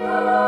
Oh